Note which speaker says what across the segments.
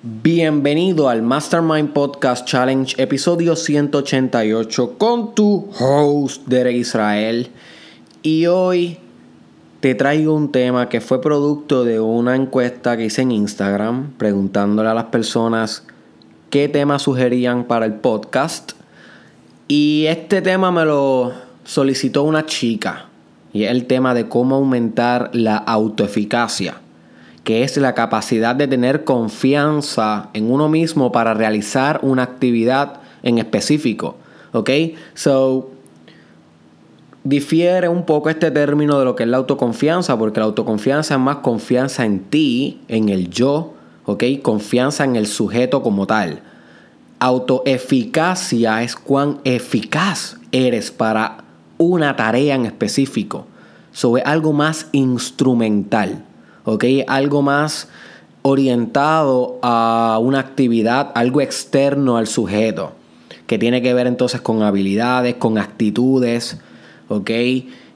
Speaker 1: Bienvenido al Mastermind Podcast Challenge, episodio 188, con tu host, Derek Israel. Y hoy te traigo un tema que fue producto de una encuesta que hice en Instagram, preguntándole a las personas qué temas sugerían para el podcast. Y este tema me lo solicitó una chica, y es el tema de cómo aumentar la autoeficacia que es la capacidad de tener confianza en uno mismo para realizar una actividad en específico. ¿Ok? So, difiere un poco este término de lo que es la autoconfianza, porque la autoconfianza es más confianza en ti, en el yo, ¿ok? Confianza en el sujeto como tal. Autoeficacia es cuán eficaz eres para una tarea en específico. So, es algo más instrumental. ¿Ok? Algo más orientado a una actividad, algo externo al sujeto, que tiene que ver entonces con habilidades, con actitudes, ¿ok?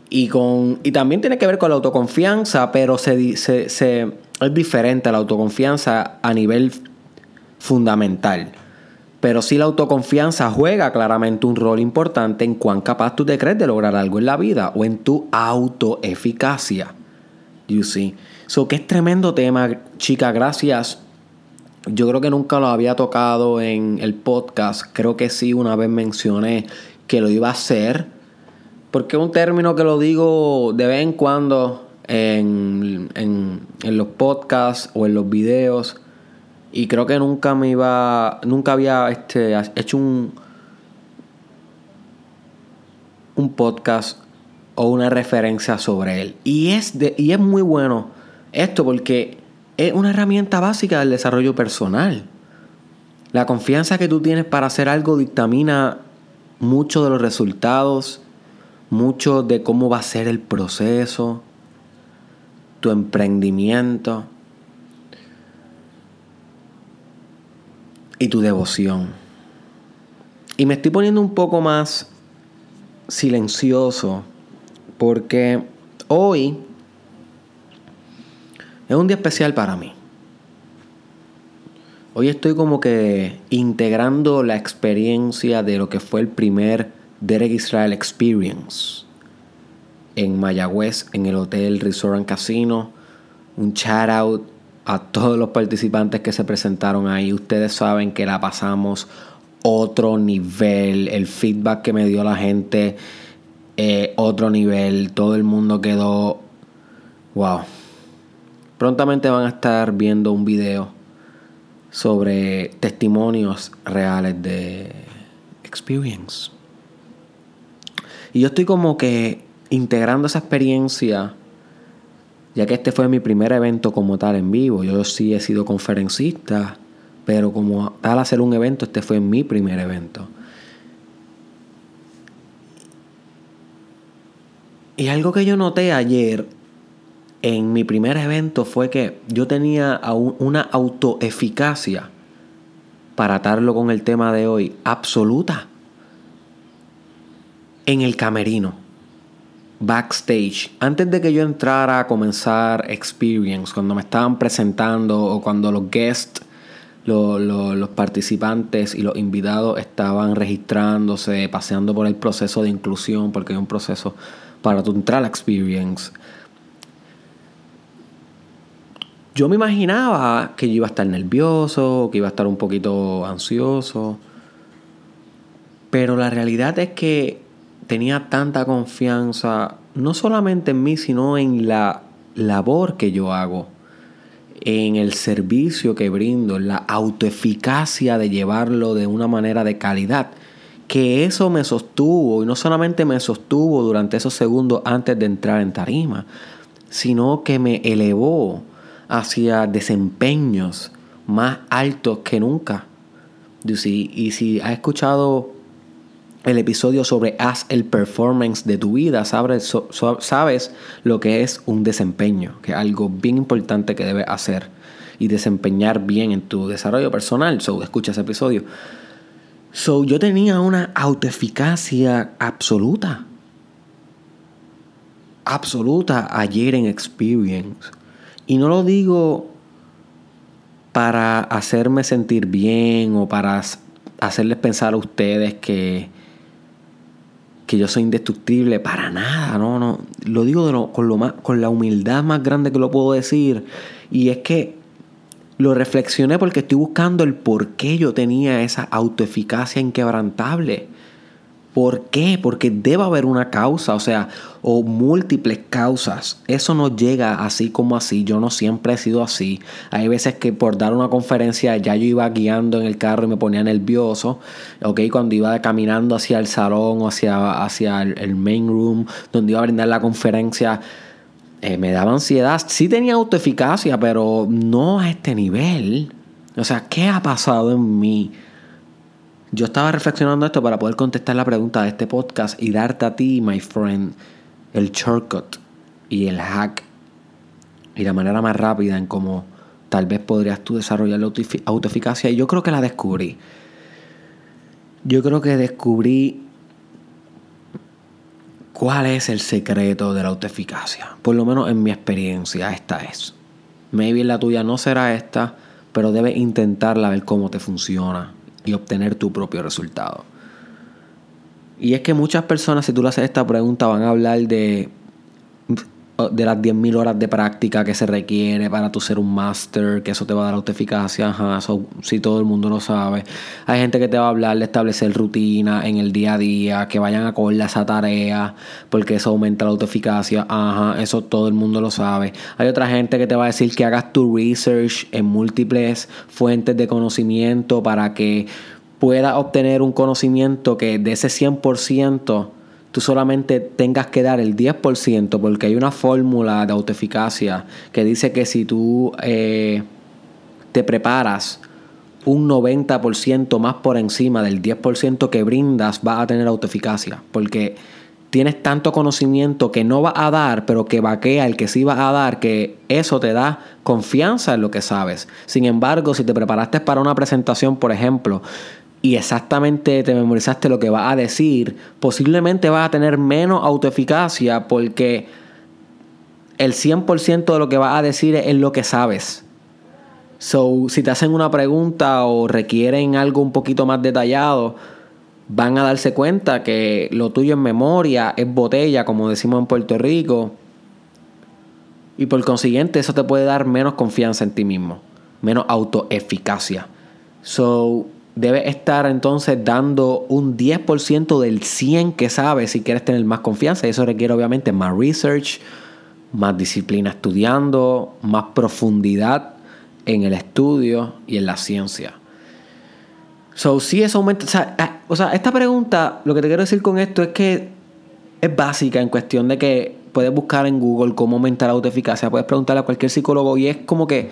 Speaker 1: Y, con, y también tiene que ver con la autoconfianza, pero se, es diferente a la autoconfianza a nivel fundamental. Pero sí la autoconfianza juega claramente un rol importante en cuán capaz tú te crees de lograr algo en la vida o en tu autoeficacia. You see. So, que es tremendo tema, chica, gracias. Yo creo que nunca lo había tocado en el podcast. Creo que sí, una vez mencioné que lo iba a hacer. Porque es un término que lo digo de vez en cuando en, en, los podcasts o en los videos. Y creo que nunca me iba. Nunca había este, hecho un. un podcast o una referencia sobre él. Y es, de, y es muy bueno esto porque es una herramienta básica del desarrollo personal. La confianza que tú tienes para hacer algo dictamina mucho de los resultados, mucho de cómo va a ser el proceso, tu emprendimiento y tu devoción. Y me estoy poniendo un poco más silencioso porque hoy es un día especial para mí. Hoy estoy como que integrando la experiencia de lo que fue el primer Derek Israel Experience en Mayagüez, en el Hotel Resort and Casino. Un shout out a todos los participantes que se presentaron ahí. Ustedes saben que la pasamos otro nivel. El feedback que me dio la gente, eh, otro nivel. Todo el mundo quedó. Wow Prontamente van a estar viendo un video sobre testimonios reales de experience. Y yo estoy como que integrando esa experiencia, ya que este fue mi primer evento como tal en vivo. Yo sí he sido conferencista, pero como tal hacer un evento, este fue mi primer evento. Y algo que yo noté ayer en mi primer evento fue que yo tenía una autoeficacia, para atarlo con el tema de hoy, absoluta. En el camerino, backstage, antes de que yo entrara a comenzar Experience, cuando me estaban presentando o cuando los guests, los participantes y los invitados estaban registrándose, paseando por el proceso de inclusión, porque hay un proceso para tu entrar Experience yo me imaginaba que yo iba a estar nervioso, que iba a estar un poquito ansioso. Pero la realidad es que tenía tanta confianza, no solamente en mí, sino en la labor que yo hago, en el servicio que brindo, en la autoeficacia de llevarlo de una manera de calidad, que eso me sostuvo, y no solamente me sostuvo durante esos segundos antes de entrar en tarima, sino que me elevó hacia desempeños más altos que nunca. Y si has escuchado el episodio sobre haz el performance de tu vida, sabes, sabes lo que es un desempeño, que es algo bien importante que debes hacer y desempeñar bien en tu desarrollo personal. So, escucha ese episodio. So, yo tenía una autoeficacia absoluta. Absoluta ayer en Experience. Y no lo digo para hacerme sentir bien o para hacerles pensar a ustedes que, que yo soy indestructible. Para nada, no, no. Lo digo con, lo más, con la humildad más grande que lo puedo decir. Y es que lo reflexioné porque estoy buscando el por qué yo tenía esa autoeficacia inquebrantable. ¿Por qué? Porque debe haber una causa, o sea, o múltiples causas. Eso no llega así como así. Yo no siempre he sido así. Hay veces que por dar una conferencia ya yo iba guiando en el carro y me ponía nervioso. ¿ok? Cuando iba caminando hacia el salón o hacia, hacia el, main room, donde iba a brindar la conferencia, eh, me daba ansiedad. Sí tenía autoeficacia, pero no a este nivel. O sea, ¿qué ha pasado en mí? Yo estaba reflexionando esto para poder contestar la pregunta de este podcast y darte a ti, my friend, el shortcut y el hack y la manera más rápida en cómo tal vez podrías tú desarrollar la autoeficacia. Y yo creo que la descubrí. Yo creo que descubrí cuál es el secreto de la autoeficacia. Por lo menos en mi experiencia, esta es. Maybe la tuya no será esta, pero debes intentarla a ver cómo te funciona y obtener tu propio resultado. Y es que muchas personas, si tú le haces esta pregunta, van a hablar de, de las 10.000 horas de práctica que se requiere para tu ser un máster, que eso te va a dar autoeficacia, ajá, eso si todo el mundo lo sabe. Hay gente que te va a hablar de establecer rutina en el día a día, que vayan a coger esa tarea, porque eso aumenta la autoeficacia, ajá, eso todo el mundo lo sabe. Hay otra gente que te va a decir que hagas tu research en múltiples fuentes de conocimiento para que puedas obtener un conocimiento que de ese 100% tú solamente tengas que dar el 10% porque hay una fórmula de autoeficacia que dice que si tú eh, te preparas un 90% más por encima del 10% que brindas, vas a tener autoeficacia. Porque tienes tanto conocimiento que no va a dar, pero que vaquea el que sí va a dar, que eso te da confianza en lo que sabes. Sin embargo, si te preparaste para una presentación, por ejemplo, y exactamente te memorizaste lo que va a decir, posiblemente vas a tener menos autoeficacia porque el 100% de lo que vas a decir es lo que sabes. So, si te hacen una pregunta o requieren algo un poquito más detallado, van a darse cuenta que lo tuyo en memoria es botella, como decimos en Puerto Rico. Y por consiguiente, eso te puede dar menos confianza en ti mismo, menos autoeficacia. So, debes estar entonces dando un 10% del 100 que sabes si quieres tener más confianza. Y eso requiere obviamente más research, más disciplina estudiando, más profundidad en el estudio y en la ciencia. So, si eso aumenta. O sea, ah, o sea, esta pregunta, lo que te quiero decir con esto es que es básica en cuestión de que puedes buscar en Google cómo aumentar la autoeficacia, puedes preguntarle a cualquier psicólogo y es como que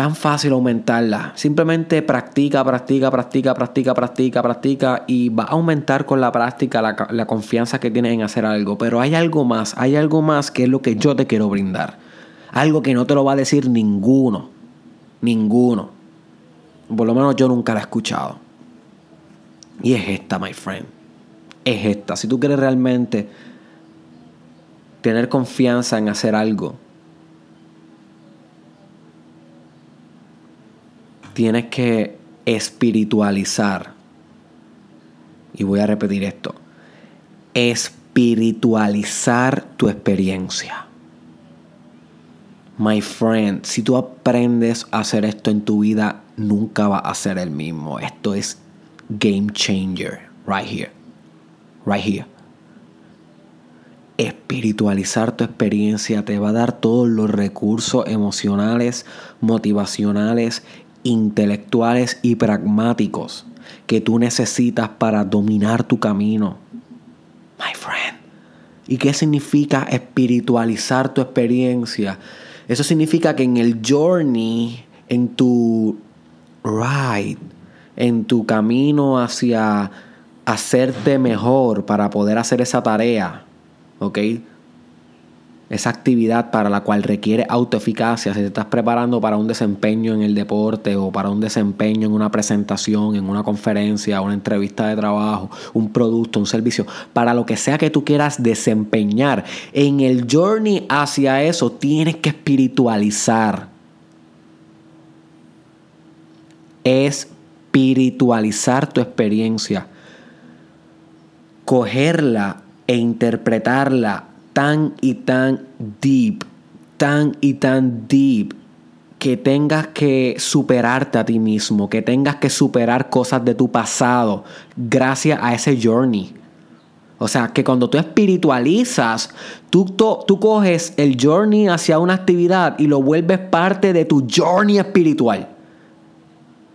Speaker 1: tan fácil aumentarla. Simplemente practica, practica, practica, practica, practica, practica y va a aumentar con la práctica la, confianza que tienes en hacer algo. Pero hay algo más, hay algo más que es lo que yo te quiero brindar. Algo que no te lo va a decir ninguno. Ninguno. Por lo menos yo nunca la he escuchado. Y es esta, my friend. Es esta. Si tú quieres realmente tener confianza en hacer algo, tienes que espiritualizar. Y voy a repetir esto. Espiritualizar tu experiencia. My friend, si tú aprendes a hacer esto en tu vida, nunca va a ser el mismo. Esto es game changer. Right here. Right here. Espiritualizar tu experiencia te va a dar todos los recursos emocionales, motivacionales intelectuales y pragmáticos que tú necesitas para dominar tu camino. My friend. ¿Y qué significa espiritualizar tu experiencia? Eso significa que en el journey, en tu ride, en tu camino hacia hacerte mejor para poder hacer esa tarea, ¿ok? Esa actividad para la cual requiere autoeficacia, si te estás preparando para un desempeño en el deporte o para un desempeño en una presentación, en una conferencia, una entrevista de trabajo, un producto, un servicio, para lo que sea que tú quieras desempeñar, en el journey hacia eso tienes que espiritualizar. espiritualizar tu experiencia, cogerla e interpretarla tan y tan deep, tan y tan deep, que tengas que superarte a ti mismo, que tengas que superar cosas de tu pasado gracias a ese journey. O sea, que cuando tú espiritualizas, tú, tú coges el journey hacia una actividad y lo vuelves parte de tu journey espiritual.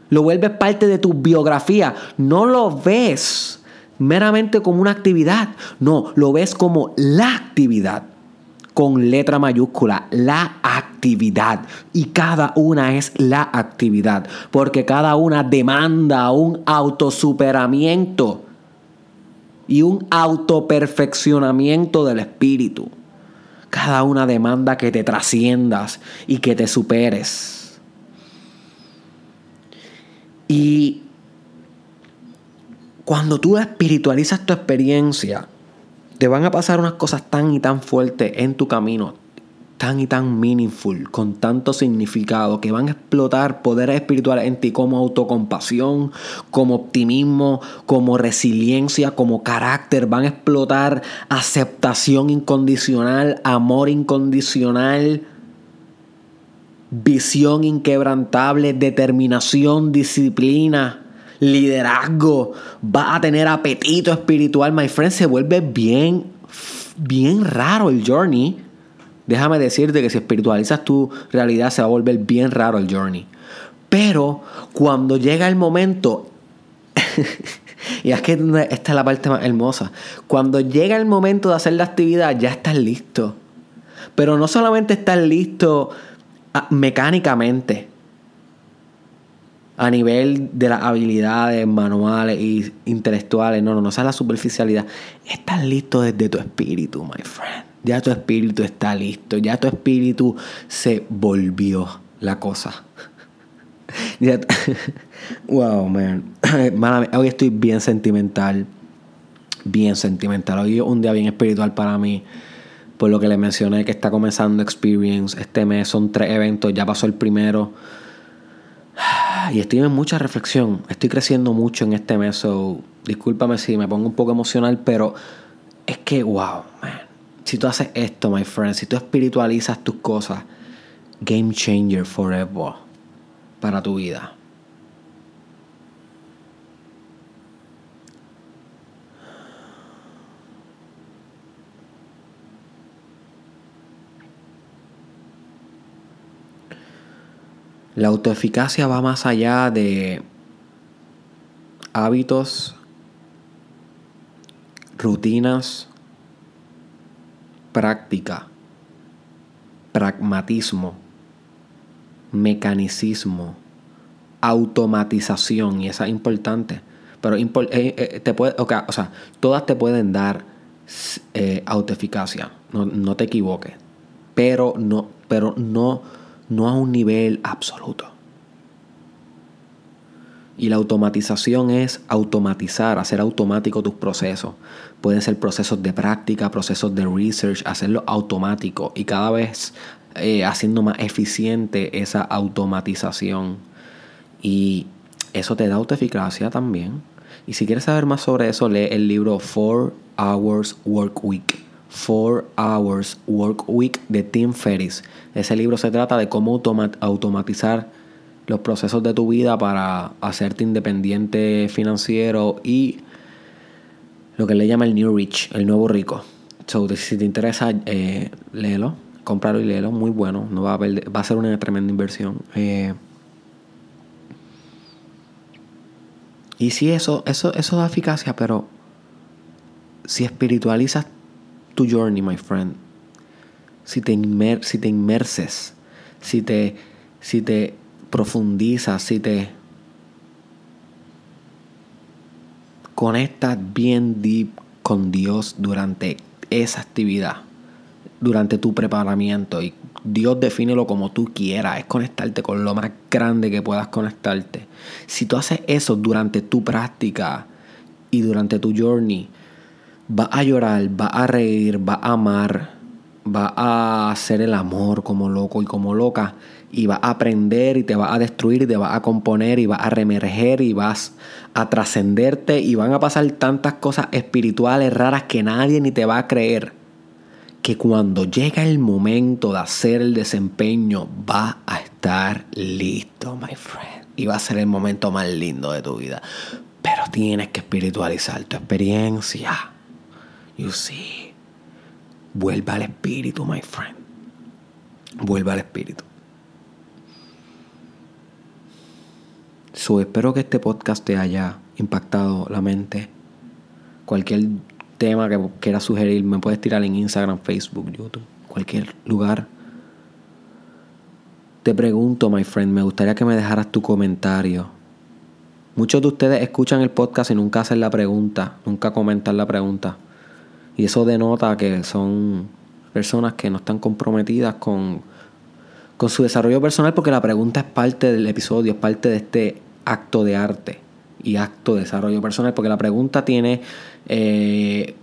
Speaker 1: Lo vuelves parte de tu biografía. No lo ves meramente como una actividad. No, lo ves como la actividad. Con letra mayúscula, la actividad. Y cada una es la actividad. Porque cada una demanda un autosuperamiento y un autoperfeccionamiento del espíritu. Cada una demanda que te trasciendas y que te superes. Y cuando tú espiritualizas tu experiencia, te van a pasar unas cosas tan y tan fuertes en tu camino, tan y tan meaningful, con tanto significado, que van a explotar poderes espirituales en ti como autocompasión, como optimismo, como resiliencia, como carácter. Van a explotar aceptación incondicional, amor incondicional, visión inquebrantable, determinación, disciplina. Liderazgo, va a tener apetito espiritual, my friend. Se vuelve bien, bien raro el journey Déjame decirte que si espiritualizas tu realidad se va a volver bien raro el journey. Pero cuando llega el momento, y es que esta es la parte más hermosa, cuando llega el momento de hacer la actividad ya estás listo. Pero no solamente estás listo ah, mecánicamente, a nivel de las habilidades manuales e intelectuales, no, no, no, esa es la superficialidad. Estás listo desde tu espíritu, my friend. Ya tu espíritu está listo. Ya tu espíritu se volvió la cosa. wow, man. Hoy estoy bien sentimental. Bien sentimental. Hoy es un día bien espiritual para mí. Por lo que le mencioné que está comenzando Experience. Este mes son tres eventos. Ya pasó el primero. Y estoy en mucha reflexión. Estoy creciendo mucho en este mes. So, discúlpame si me pongo un poco emocional, pero es que, wow, man si tú haces esto, my friend, si tú espiritualizas tus cosas, game changer forever para tu vida. La autoeficacia va más allá de hábitos, rutinas, práctica, pragmatismo, mecanicismo, automatización, y esa es importante. Pero eh, eh, te puede, o sea, todas te pueden dar eh, autoeficacia, no, no, te equivoques, pero no, pero no, no a un nivel absoluto. Y la automatización es automatizar, hacer automático tus procesos. Pueden ser procesos de práctica, procesos de research, hacerlo automático y cada vez eh, haciendo más eficiente esa automatización. Y eso te da autoeficacia también. Y si quieres saber más sobre eso, lee el libro 4 Hours Work Week. 4 Hours Work Week de Tim Ferriss. Ese libro se trata de cómo automatizar los procesos de tu vida para hacerte independiente financiero y lo que le llama el New Rich, el nuevo rico. So, si te interesa, eh, léelo, cómpralo y léelo, muy bueno, no va a, va a ser una tremenda inversión. Eh, y sí, eso, eso, eso da eficacia, pero si espiritualizas tu journey, my friend, si te, si te inmerses, si te, si te profundizas, si te conectas bien deep con Dios durante esa actividad, durante tu preparamiento. Y Dios defínelo como tú quieras, es conectarte con lo más grande que puedas conectarte. Si tú haces eso durante tu práctica y durante tu journey, va a llorar, va a reír, va a amar, va a hacer el amor como loco y como loca y vas a aprender y te vas a destruir y te vas a componer y vas a remerger y vas a trascenderte y van a pasar tantas cosas espirituales raras que nadie ni te va a creer. Que cuando llega el momento de hacer el desempeño, va a estar listo, my friend. Y va a ser el momento más lindo de tu vida. Pero tienes que espiritualizar tu experiencia. You see. Vuelve al espíritu, my friend. Vuelve al espíritu. So, espero que este podcast te haya impactado la mente. Cualquier tema que quieras sugerir, me puedes tirar en Instagram, Facebook, YouTube, cualquier lugar. Te pregunto, my friend, me gustaría que me dejaras tu comentario. Muchos de ustedes escuchan el podcast y nunca hacen la pregunta, nunca comentan la pregunta. Y eso denota que son personas que no están comprometidas con, con su desarrollo personal porque la pregunta es parte del episodio, es parte de este acto de arte y acto de desarrollo personal, porque la pregunta tiene eh,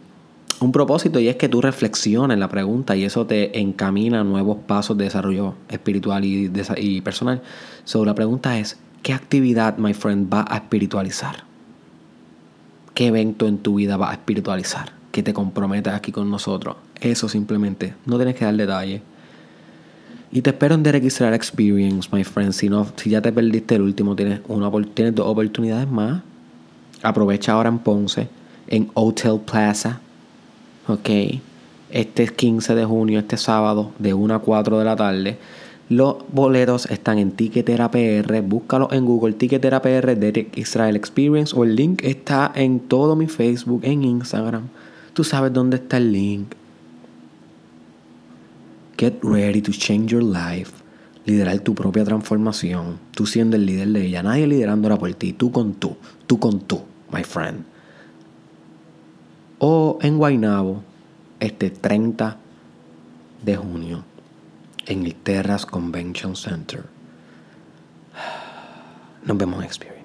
Speaker 1: un propósito y es que tú reflexiones la pregunta y eso te encamina a nuevos pasos de desarrollo espiritual y, personal. So, la pregunta es, ¿qué actividad, my friend, va a espiritualizar? ¿Qué evento en tu vida va a espiritualizar? Que te comprometas aquí con nosotros. Eso simplemente, no tienes que dar detalle y te espero en Derek Israel Experience, my friend. Si, no, si ya te perdiste el último, tienes, una, tienes dos oportunidades más. Aprovecha ahora en Ponce, en Hotel Plaza. Ok. Este es 15 de junio, este sábado, de 1 a 4 de la tarde. Los boletos están en Ticketera PR. Búscalo en Google Ticketera PR, Derek Israel Experience. O el link está en todo mi Facebook, en Instagram. Tú sabes dónde está el link. Get ready to change your life. Liderar tu propia transformación. Tú siendo el líder de ella. Nadie liderándola por ti. Tú con tú. Tú con tú, my friend. O en Guaynabo, este 30 de junio, en el Terras Convention Center. Nos vemos en Experience.